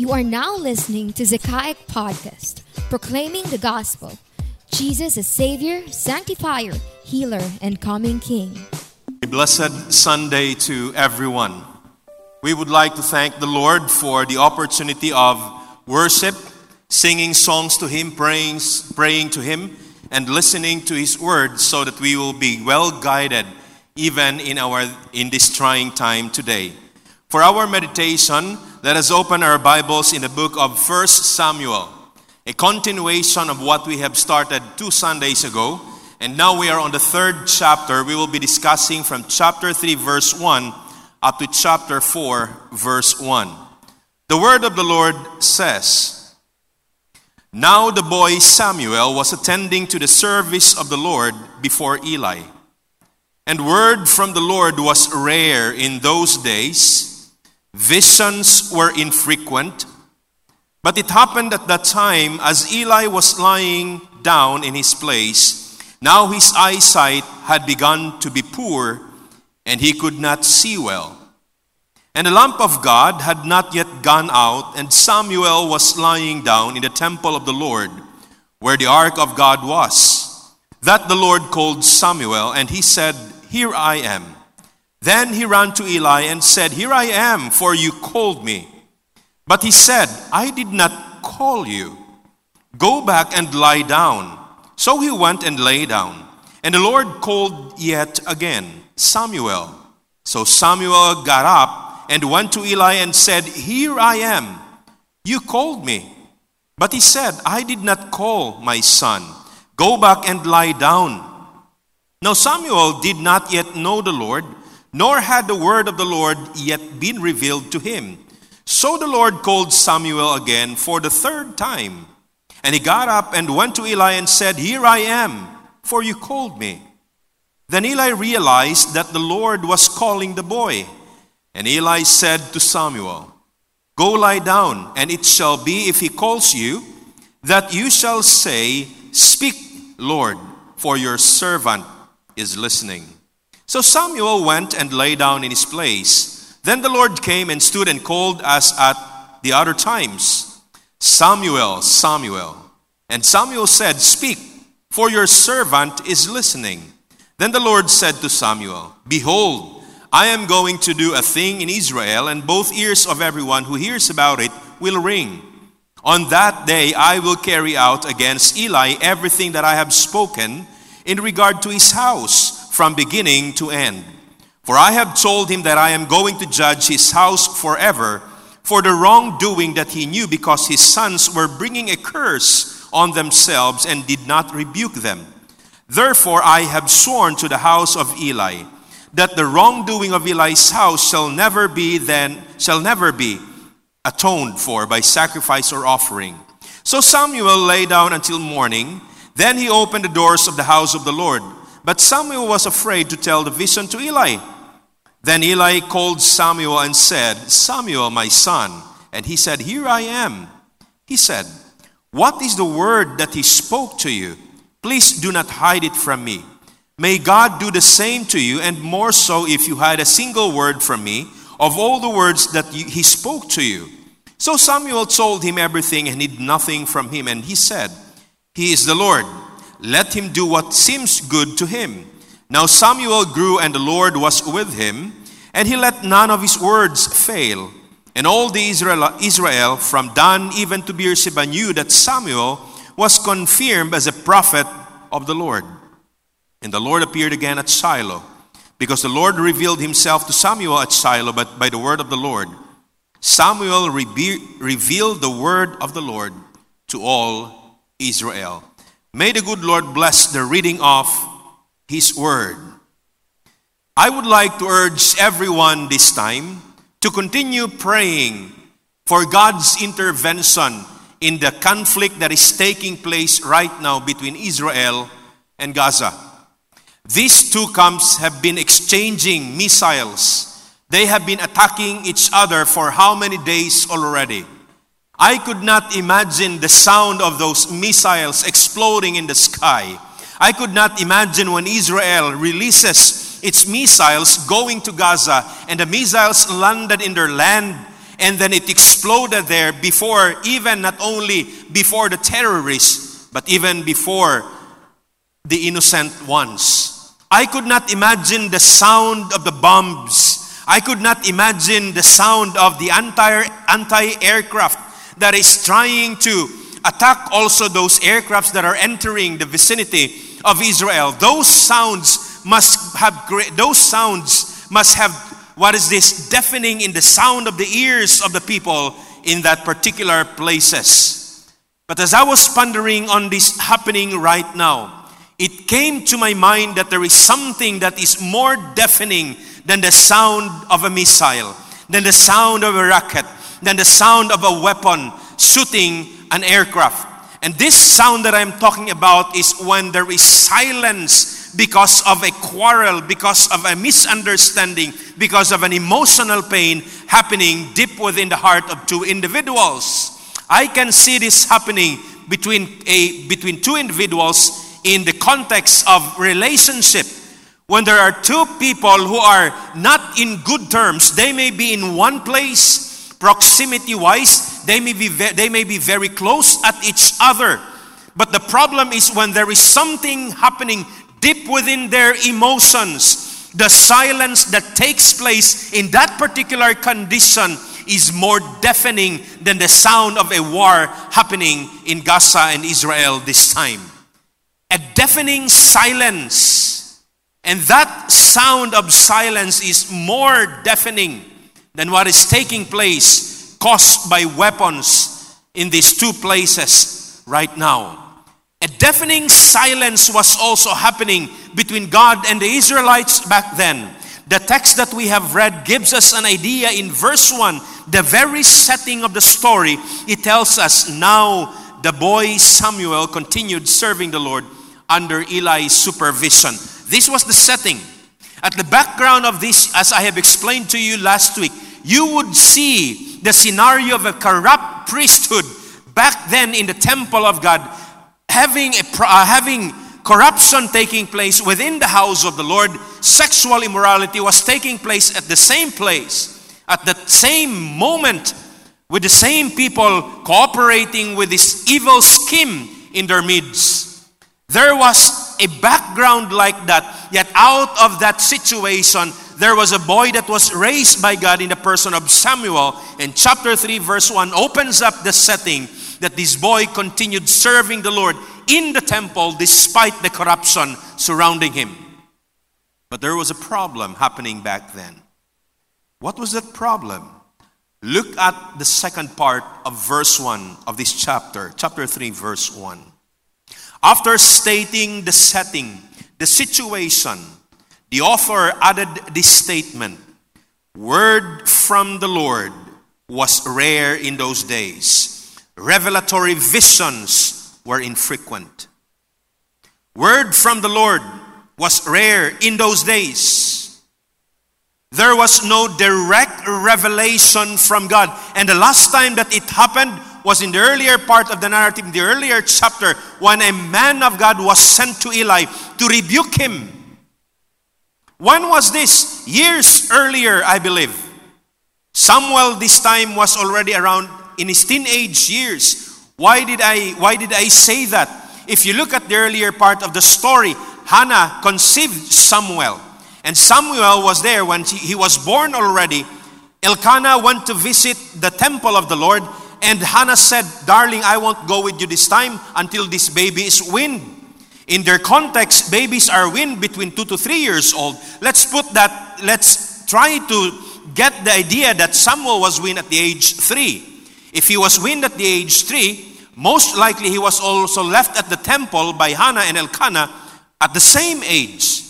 You are now listening to Zakaic Podcast, proclaiming the gospel. Jesus is Savior, Sanctifier, Healer, and Coming King. A blessed Sunday to everyone. We would like to thank the Lord for the opportunity of worship, singing songs to Him, praying, praying to Him, and listening to His word so that we will be well guided even in, our, in this trying time today. For our meditation, let us open our Bibles in the book of 1 Samuel, a continuation of what we have started two Sundays ago. And now we are on the third chapter. We will be discussing from chapter 3, verse 1 up to chapter 4, verse 1. The word of the Lord says, Now the boy Samuel was attending to the service of the Lord before Eli. And word from the Lord was rare in those days. Visions were infrequent. But it happened at that time as Eli was lying down in his place. Now his eyesight had begun to be poor and he could not see well. And the lamp of God had not yet gone out, and Samuel was lying down in the temple of the Lord, where the ark of God was. That the Lord called Samuel, and he said, Here I am. Then he ran to Eli and said, Here I am, for you called me. But he said, I did not call you. Go back and lie down. So he went and lay down. And the Lord called yet again. Samuel. So Samuel got up and went to Eli and said, Here I am. You called me. But he said, I did not call my son. Go back and lie down. Now Samuel did not yet know the Lord, nor had the word of the Lord yet been revealed to him. So the Lord called Samuel again for the third time. And he got up and went to Eli and said, Here I am, for you called me. Then Eli realized that the Lord was calling the boy. And Eli said to Samuel, Go lie down, and it shall be if he calls you, that you shall say, Speak, Lord, for your servant is listening. So Samuel went and lay down in his place. Then the Lord came and stood and called as at the other times, Samuel, Samuel. And Samuel said, Speak, for your servant is listening. Then the Lord said to Samuel, Behold, I am going to do a thing in Israel, and both ears of everyone who hears about it will ring. On that day I will carry out against Eli everything that I have spoken in regard to his house from beginning to end. For I have told him that I am going to judge his house forever for the wrongdoing that he knew because his sons were bringing a curse on themselves and did not rebuke them. Therefore, I have sworn to the house of Eli that the wrongdoing of Eli's house shall never be then shall never be atoned for by sacrifice or offering. So Samuel lay down until morning. Then he opened the doors of the house of the Lord. But Samuel was afraid to tell the vision to Eli. Then Eli called Samuel and said, Samuel, my son. And he said, Here I am. He said, What is the word that he spoke to you? Please do not hide it from me. May God do the same to you, and more so if you hide a single word from me of all the words that he spoke to you. So Samuel told him everything and hid nothing from him, and he said, He is the Lord. Let him do what seems good to him. Now Samuel grew, and the Lord was with him, and he let none of his words fail. And all the Israel, Israel from Dan even to Beersheba knew that Samuel was confirmed as a prophet of the Lord. And the Lord appeared again at Shiloh, because the Lord revealed himself to Samuel at Shiloh, but by the word of the Lord. Samuel revealed the word of the Lord to all Israel. May the good Lord bless the reading of his word. I would like to urge everyone this time to continue praying for God's intervention in the conflict that is taking place right now between Israel and Gaza. These two camps have been exchanging missiles. They have been attacking each other for how many days already? I could not imagine the sound of those missiles exploding in the sky. I could not imagine when Israel releases its missiles going to Gaza and the missiles landed in their land and then it exploded there before, even not only before the terrorists, but even before the innocent ones. I could not imagine the sound of the bombs. I could not imagine the sound of the anti anti-aircraft that is trying to attack also those aircrafts that are entering the vicinity of Israel. Those sounds must have great, those sounds must have what is this deafening in the sound of the ears of the people in that particular places. But as I was pondering on this happening right now, it came to my mind that there is something that is more deafening than the sound of a missile, than the sound of a rocket, than the sound of a weapon shooting an aircraft. And this sound that I'm talking about is when there is silence because of a quarrel, because of a misunderstanding, because of an emotional pain happening deep within the heart of two individuals. I can see this happening between a between two individuals in the context of relationship. When there are two people who are not in good terms, they may be in one place proximity wise, they may be ve- they may be very close at each other. But the problem is when there is something happening deep within their emotions, the silence that takes place in that particular condition is more deafening than the sound of a war happening in Gaza and Israel this time. A deafening silence. And that sound of silence is more deafening than what is taking place caused by weapons in these two places right now. A deafening silence was also happening between God and the Israelites back then. The text that we have read gives us an idea in verse 1, the very setting of the story. It tells us now the boy Samuel continued serving the Lord under Eli's supervision. This was the setting. At the background of this, as I have explained to you last week, you would see the scenario of a corrupt priesthood back then in the temple of God having, a, uh, having corruption taking place within the house of the Lord, sexual immorality was taking place at the same place, at the same moment, with the same people cooperating with this evil scheme in their midst. There was a background like that, yet out of that situation, there was a boy that was raised by God in the person of Samuel. And chapter 3, verse 1 opens up the setting that this boy continued serving the Lord in the temple despite the corruption surrounding him. But there was a problem happening back then. What was that problem? Look at the second part of verse 1 of this chapter, chapter 3, verse 1. After stating the setting, the situation, the author added this statement Word from the Lord was rare in those days revelatory visions were infrequent. Word from the Lord was rare in those days. There was no direct revelation from God. And the last time that it happened was in the earlier part of the narrative, in the earlier chapter, when a man of God was sent to Eli to rebuke him. When was this? Years earlier, I believe. Samuel, this time, was already around in his teenage years. Why did I why did I say that? If you look at the earlier part of the story, Hannah conceived Samuel. And Samuel was there when he was born already. Elkanah went to visit the temple of the Lord, and Hannah said, Darling, I won't go with you this time until this baby is weaned. In their context, babies are weaned between two to three years old. Let's put that, let's try to get the idea that Samuel was weaned at the age three. If he was weaned at the age three, most likely he was also left at the temple by Hannah and Elkanah at the same age.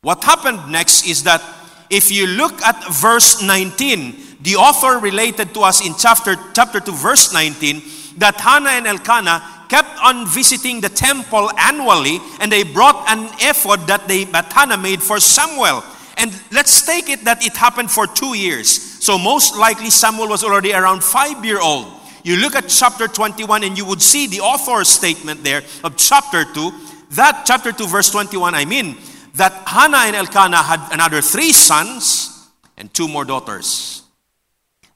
What happened next is that if you look at verse 19, the author related to us in chapter, chapter 2, verse 19, that Hannah and Elkanah kept on visiting the temple annually and they brought an ephod that, they, that Hannah made for Samuel. And let's take it that it happened for two years. So most likely Samuel was already around five year old. You look at chapter 21 and you would see the author's statement there of chapter 2. That chapter 2 verse 21, I mean, that Hannah and Elkanah had another three sons and two more daughters.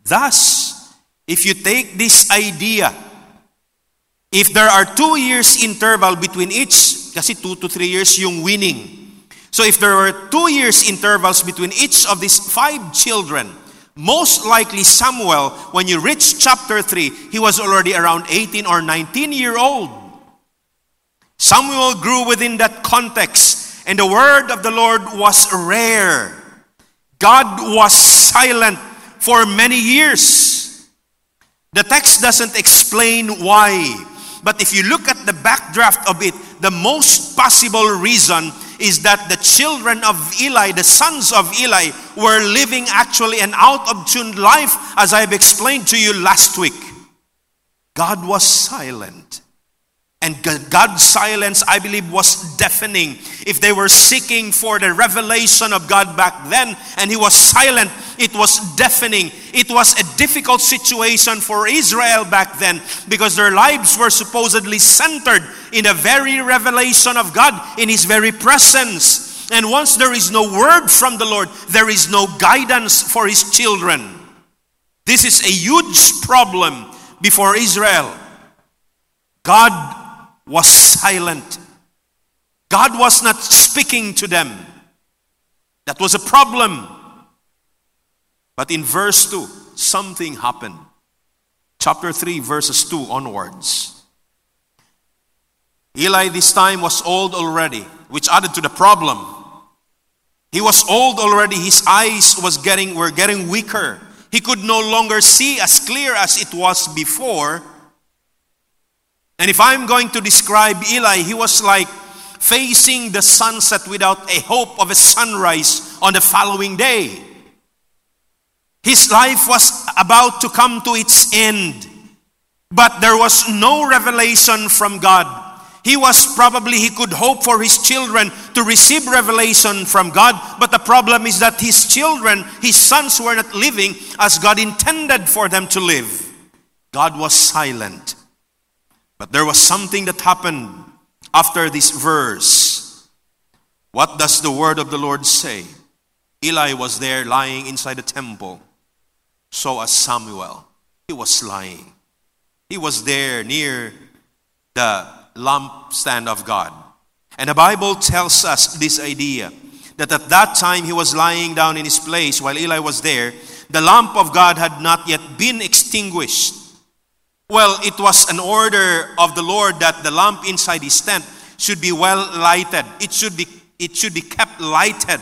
Thus, if you take this idea, if there are two years interval between each, kasi two to three years yung winning. So if there were two years intervals between each of these five children, most likely Samuel, when you reach chapter 3, he was already around 18 or 19 year old. Samuel grew within that context, and the word of the Lord was rare. God was silent for many years. The text doesn't explain why, but if you look at the backdraft of it, the most possible reason is that the children of Eli, the sons of Eli, were living actually an out of tune life, as I've explained to you last week. God was silent. And God's silence, I believe, was deafening. If they were seeking for the revelation of God back then and He was silent, it was deafening. It was a difficult situation for Israel back then because their lives were supposedly centered in the very revelation of God, in His very presence. And once there is no word from the Lord, there is no guidance for His children. This is a huge problem before Israel. God was silent. God was not speaking to them. That was a problem. But in verse 2, something happened. Chapter 3, verses 2 onwards. Eli this time was old already, which added to the problem. He was old already, his eyes was getting were getting weaker. He could no longer see as clear as it was before. And if I'm going to describe Eli, he was like facing the sunset without a hope of a sunrise on the following day. His life was about to come to its end, but there was no revelation from God. He was probably, he could hope for his children to receive revelation from God, but the problem is that his children, his sons, were not living as God intended for them to live. God was silent. But there was something that happened after this verse. What does the word of the Lord say? Eli was there lying inside the temple. So as Samuel. He was lying. He was there near the lampstand of God. And the Bible tells us this idea that at that time he was lying down in his place while Eli was there. The lamp of God had not yet been extinguished. Well, it was an order of the Lord that the lamp inside his tent should be well lighted. It should be, it should be kept lighted.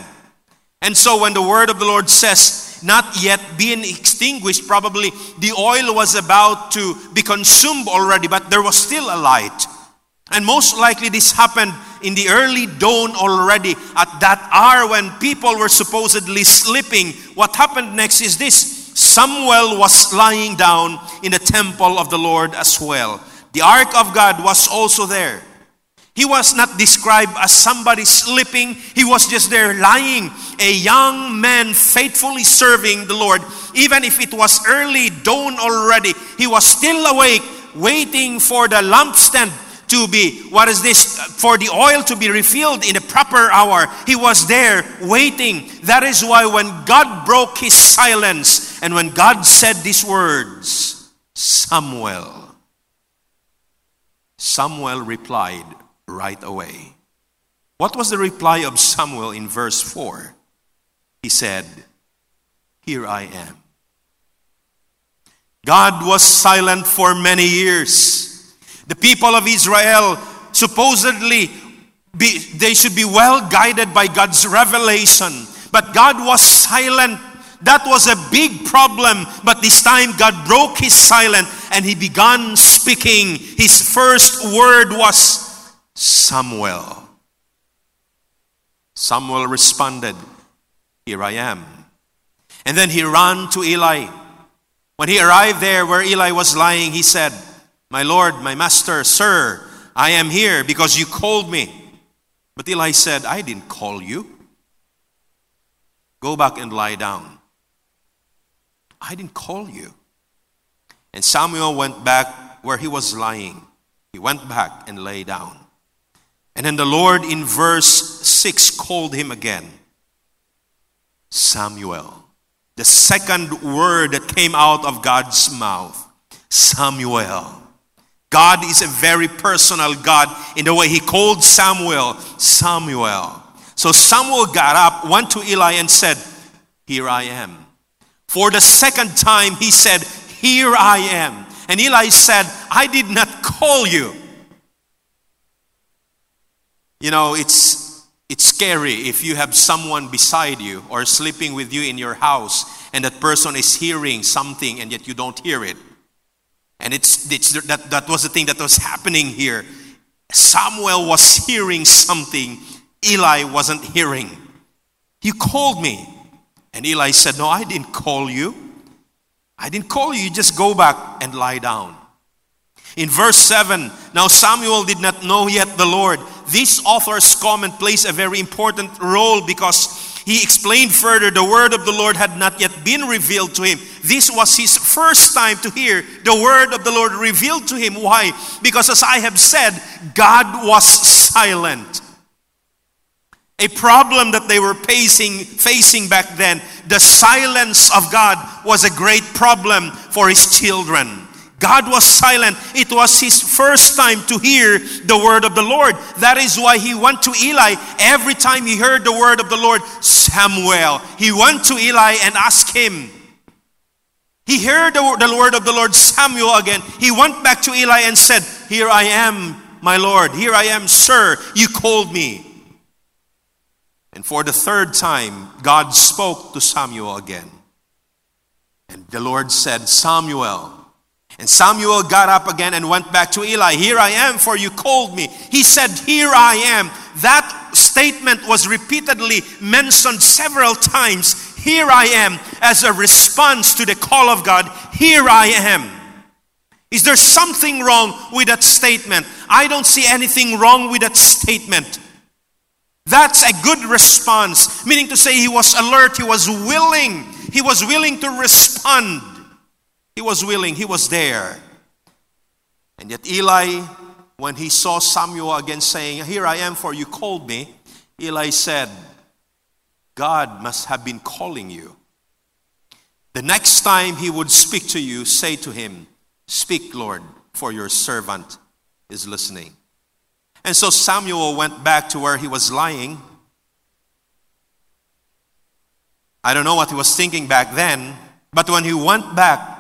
And so when the word of the Lord says, not yet being extinguished, probably the oil was about to be consumed already, but there was still a light. And most likely this happened in the early dawn already at that hour when people were supposedly sleeping. What happened next is this Samuel was lying down in the temple of the Lord as well. The ark of God was also there. He was not described as somebody sleeping. He was just there lying, a young man faithfully serving the Lord. Even if it was early dawn already, he was still awake, waiting for the lampstand to be, what is this? For the oil to be refilled in the proper hour. He was there waiting. That is why when God broke his silence and when God said these words, Samuel, Samuel replied right away. What was the reply of Samuel in verse 4? He said, Here I am. God was silent for many years. The people of Israel supposedly be, they should be well guided by God's revelation. But God was silent. That was a big problem. But this time God broke his silence and he began speaking. His first word was Samuel. Samuel responded, Here I am. And then he ran to Eli. When he arrived there where Eli was lying, he said, my Lord, my Master, Sir, I am here because you called me. But Eli said, I didn't call you. Go back and lie down. I didn't call you. And Samuel went back where he was lying. He went back and lay down. And then the Lord in verse 6 called him again Samuel. the second word that came out of God's mouth Samuel. God is a very personal God in the way he called Samuel Samuel. So Samuel got up, went to Eli, and said, Here I am. For the second time, he said, Here I am. And Eli said, I did not call you. You know, it's, it's scary if you have someone beside you or sleeping with you in your house and that person is hearing something and yet you don't hear it. And it's, it's that, that was the thing that was happening here. Samuel was hearing something Eli wasn't hearing. You called me. And Eli said, No, I didn't call you. I didn't call you. You just go back and lie down. In verse 7, now Samuel did not know yet the Lord. This author's comment plays a very important role because he explained further the word of the Lord had not yet been revealed to him. This was his first time to hear the word of the Lord revealed to him. Why? Because as I have said, God was silent. A problem that they were facing, facing back then, the silence of God was a great problem for his children. God was silent. It was his first time to hear the word of the Lord. That is why he went to Eli. Every time he heard the word of the Lord, Samuel, he went to Eli and asked him. He heard the, word of the Lord, Samuel, again. He went back to Eli and said, Here I am, my Lord. Here I am, sir. You called me. And for the third time, God spoke to Samuel again. And the Lord said, Samuel, and Samuel got up again and went back to Eli. Here I am, for you called me. He said, Here I am. That statement was repeatedly mentioned several times. Here I am, as a response to the call of God. Here I am. Is there something wrong with that statement? I don't see anything wrong with that statement. That's a good response, meaning to say he was alert, he was willing, he was willing to respond. He was willing, he was there. And yet, Eli, when he saw Samuel again saying, Here I am, for you called me, Eli said, God must have been calling you. The next time he would speak to you, say to him, Speak, Lord, for your servant is listening. And so Samuel went back to where he was lying. I don't know what he was thinking back then, but when he went back,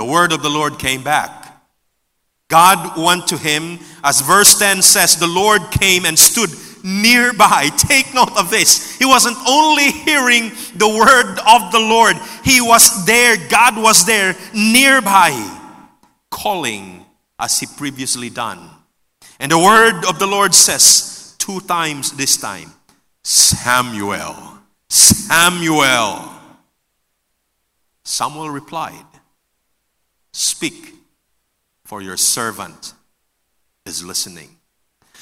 the word of the Lord came back. God went to him, as verse 10 says, the Lord came and stood nearby. Take note of this. He wasn't only hearing the word of the Lord, he was there, God was there nearby, calling as he previously done. And the word of the Lord says two times this time Samuel, Samuel. Samuel replied, Speak, for your servant is listening.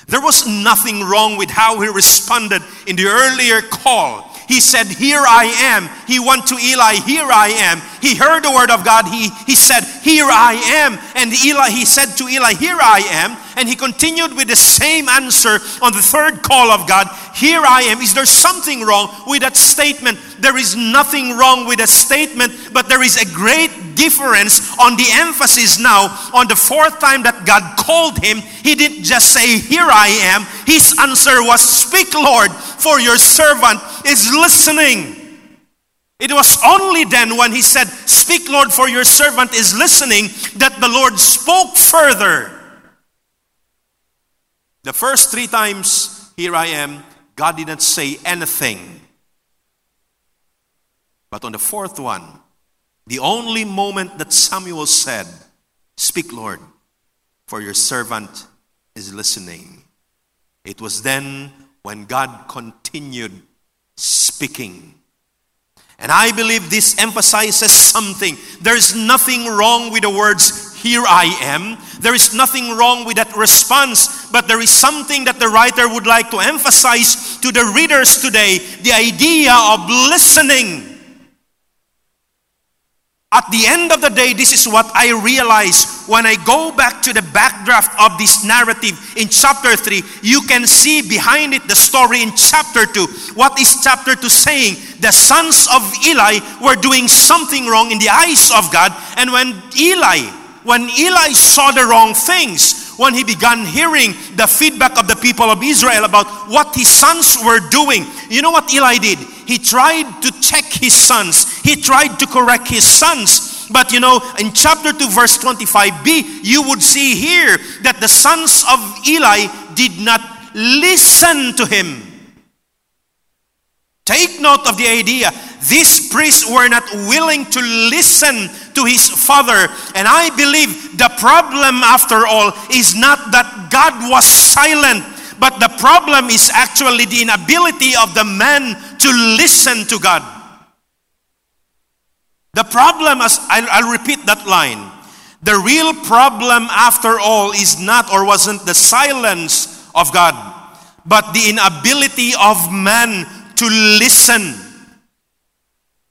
There was nothing wrong with how he responded in the earlier call. He said, Here I am. He went to Eli, Here I am. He heard the word of God. He, he said, Here I am. And Eli, he said to Eli, Here I am. And he continued with the same answer on the third call of God, Here I am. Is there something wrong with that statement? There is nothing wrong with that statement, but there is a great difference on the emphasis now on the fourth time that God called him. He didn't just say, Here I am. His answer was, Speak, Lord, for your servant is listening. It was only then when he said, Speak, Lord, for your servant is listening, that the Lord spoke further. The first three times, Here I am, God didn't say anything. But on the fourth one, the only moment that Samuel said, Speak, Lord, for your servant is listening. It was then when God continued speaking. And I believe this emphasizes something. There's nothing wrong with the words, Here I am. There is nothing wrong with that response, but there is something that the writer would like to emphasize to the readers today the idea of listening. At the end of the day, this is what I realize when I go back to the backdraft of this narrative in chapter 3. You can see behind it the story in chapter 2. What is chapter 2 saying? The sons of Eli were doing something wrong in the eyes of God. And when Eli, when Eli saw the wrong things, when he began hearing the feedback of the people of Israel about what his sons were doing, you know what Eli did? he tried to check his sons, he tried to correct his sons. But you know, in chapter 2, verse 25b, you would see here that the sons of Eli did not listen to him. Take note of the idea. These priests were not willing to listen to his father. And I believe the problem, after all, is not that God was silent but the problem is actually the inability of the man to listen to God. The problem, as I'll, I'll repeat that line, the real problem, after all, is not or wasn't the silence of God, but the inability of man to listen.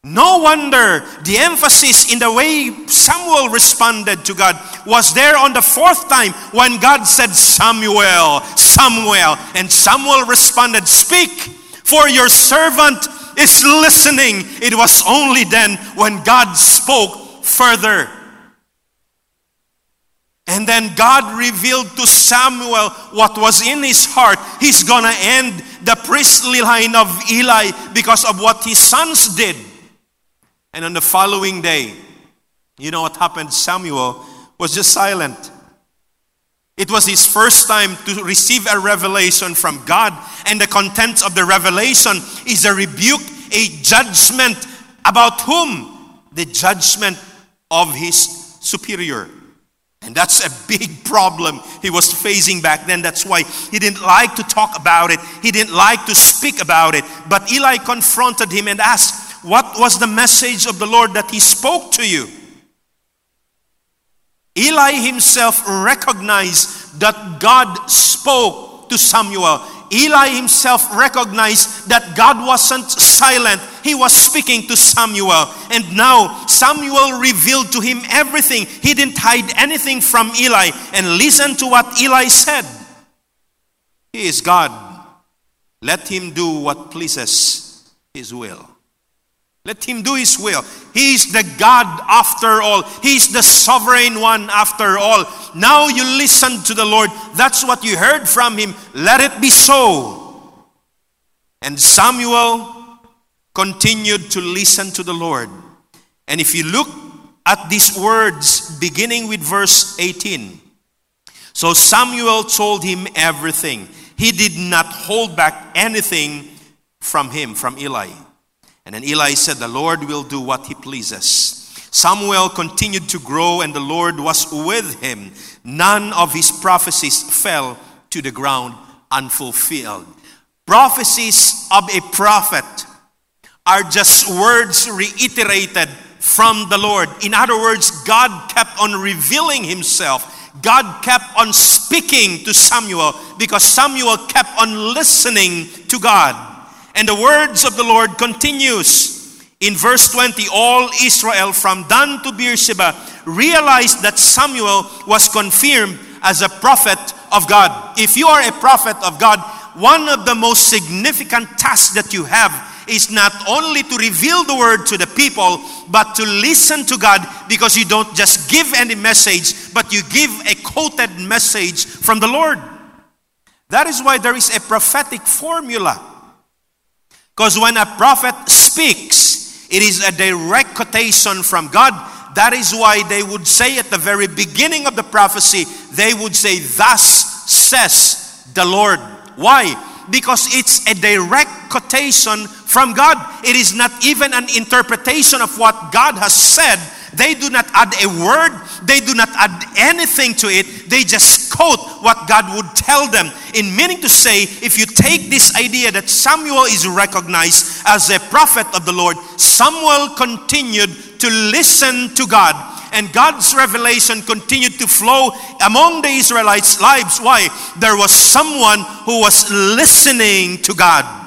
No wonder the emphasis in the way Samuel responded to God was there on the fourth time when God said, Samuel, Samuel. And Samuel responded, Speak, for your servant is listening. It was only then when God spoke further. And then God revealed to Samuel what was in his heart. He's gonna end the priestly line of Eli because of what his sons did. And on the following day, you know what happened? Samuel was just silent. It was his first time to receive a revelation from God, and the contents of the revelation is a rebuke, a judgment about whom? The judgment of his superior. And that's a big problem he was facing back then. That's why he didn't like to talk about it, he didn't like to speak about it. But Eli confronted him and asked, what was the message of the Lord that he spoke to you? Eli himself recognized that God spoke to Samuel. Eli himself recognized that God wasn't silent. He was speaking to Samuel. And now Samuel revealed to him everything. He didn't hide anything from Eli. And listen to what Eli said He is God. Let him do what pleases his will. Let him do his will. He is the God after all. He is the sovereign one after all. Now you listen to the Lord. That's what you heard from him. Let it be so. And Samuel continued to listen to the Lord. And if you look at these words beginning with verse 18. So Samuel told him everything. He did not hold back anything from him, from Eli. And then Eli said, The Lord will do what he pleases. Samuel continued to grow, and the Lord was with him. None of his prophecies fell to the ground unfulfilled. Prophecies of a prophet are just words reiterated from the Lord. In other words, God kept on revealing himself. God kept on speaking to Samuel because Samuel kept on listening to God. And the words of the Lord continues. In verse 20, all Israel from Dan to Beersheba realized that Samuel was confirmed as a prophet of God. If you are a prophet of God, one of the most significant tasks that you have is not only to reveal the word to the people, but to listen to God because you don't just give any message, but you give a quoted message from the Lord. That is why there is a prophetic formula. Because when a prophet speaks, it is a direct quotation from God. That is why they would say at the very beginning of the prophecy, they would say, Thus says the Lord. Why? Because it's a direct quotation from God. It is not even an interpretation of what God has said. They do not add a word, they do not add anything to it. They just quote what God would tell them. In meaning to say, if you take this idea that Samuel is recognized as a prophet of the Lord, Samuel continued to listen to God. And God's revelation continued to flow among the Israelites' lives. Why? There was someone who was listening to God.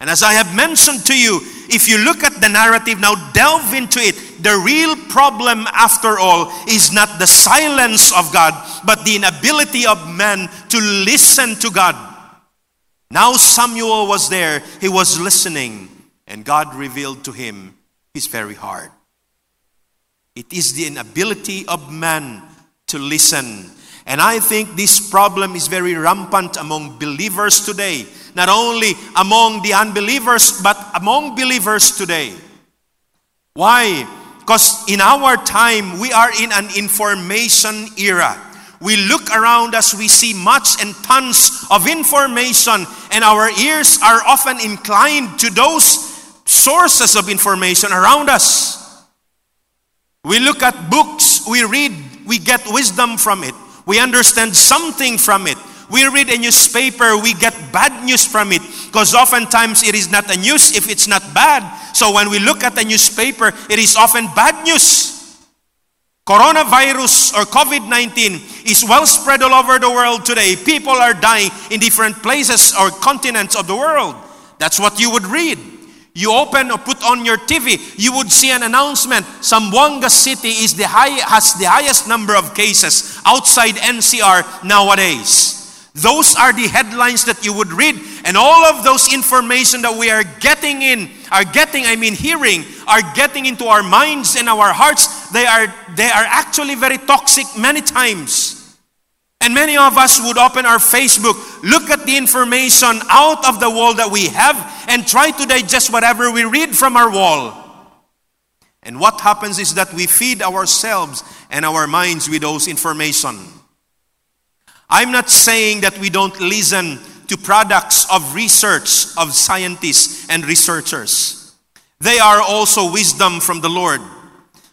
And as I have mentioned to you, if you look at the narrative now, delve into it. The real problem, after all, is not the silence of God, but the inability of man to listen to God. Now Samuel was there, he was listening, and God revealed to him his very heart. It is the inability of man to listen. And I think this problem is very rampant among believers today. Not only among the unbelievers, but among believers today. Why? Because in our time, we are in an information era. We look around us, we see much and tons of information, and our ears are often inclined to those sources of information around us. We look at books, we read, we get wisdom from it, we understand something from it. We read a newspaper, we get bad news from it because oftentimes it is not a news if it's not bad. So when we look at a newspaper, it is often bad news. Coronavirus or COVID 19 is well spread all over the world today. People are dying in different places or continents of the world. That's what you would read. You open or put on your TV, you would see an announcement. Zamboanga City is the high, has the highest number of cases outside NCR nowadays. Those are the headlines that you would read, and all of those information that we are getting in, are getting, I mean, hearing, are getting into our minds and our hearts. They are, they are actually very toxic many times. And many of us would open our Facebook, look at the information out of the wall that we have, and try to digest whatever we read from our wall. And what happens is that we feed ourselves and our minds with those information. I'm not saying that we don't listen to products of research of scientists and researchers. They are also wisdom from the Lord.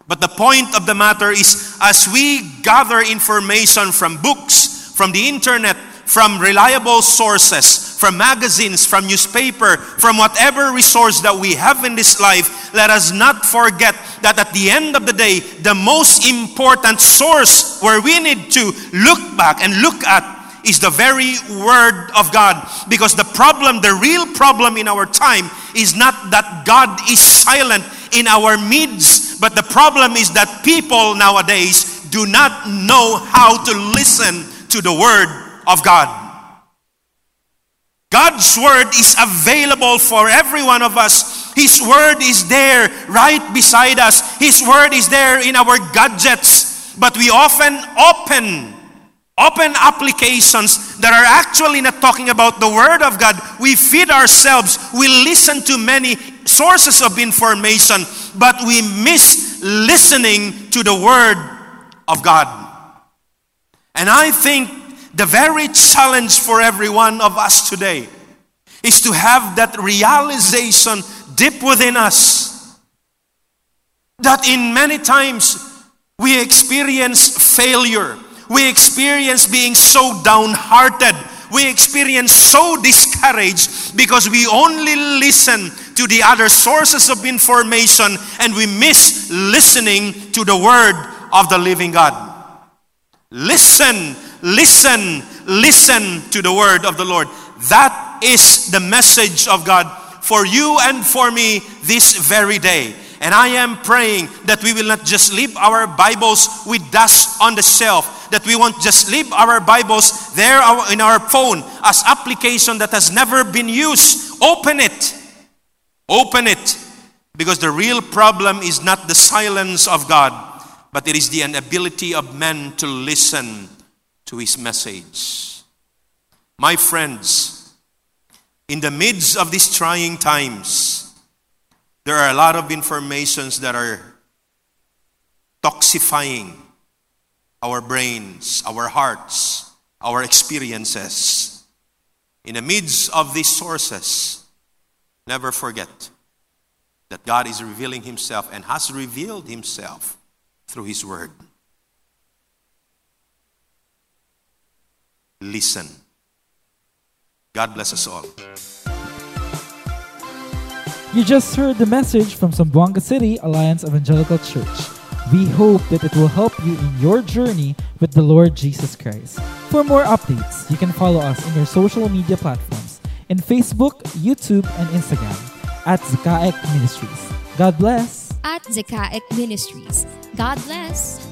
But the point of the matter is as we gather information from books, from the internet, from reliable sources, from magazines, from newspaper, from whatever resource that we have in this life, let us not forget that at the end of the day, the most important source where we need to look back and look at is the very word of God. Because the problem, the real problem in our time is not that God is silent in our midst, but the problem is that people nowadays do not know how to listen to the word of God. God's word is available for every one of us. His word is there right beside us. His word is there in our gadgets. But we often open open applications that are actually not talking about the Word of God. We feed ourselves, we listen to many sources of information, but we miss listening to the Word of God. And I think the very challenge for every one of us today is to have that realization deep within us that in many times we experience failure we experience being so downhearted. We experience so discouraged because we only listen to the other sources of information and we miss listening to the word of the living God. Listen, listen, listen to the word of the Lord. That is the message of God for you and for me this very day. And I am praying that we will not just leave our Bibles with dust on the shelf, that we won't just leave our Bibles there in our phone as application that has never been used. Open it. Open it. Because the real problem is not the silence of God, but it is the inability of men to listen to his message. My friends, in the midst of these trying times, there are a lot of informations that are toxifying our brains, our hearts, our experiences. In the midst of these sources, never forget that God is revealing Himself and has revealed Himself through His Word. Listen. God bless us all. You just heard the message from Zamboanga City Alliance Evangelical Church. We hope that it will help you in your journey with the Lord Jesus Christ. For more updates, you can follow us in your social media platforms in Facebook, YouTube, and Instagram. at Zakaek Ministries. God bless! At Zekaek Ministries. God bless.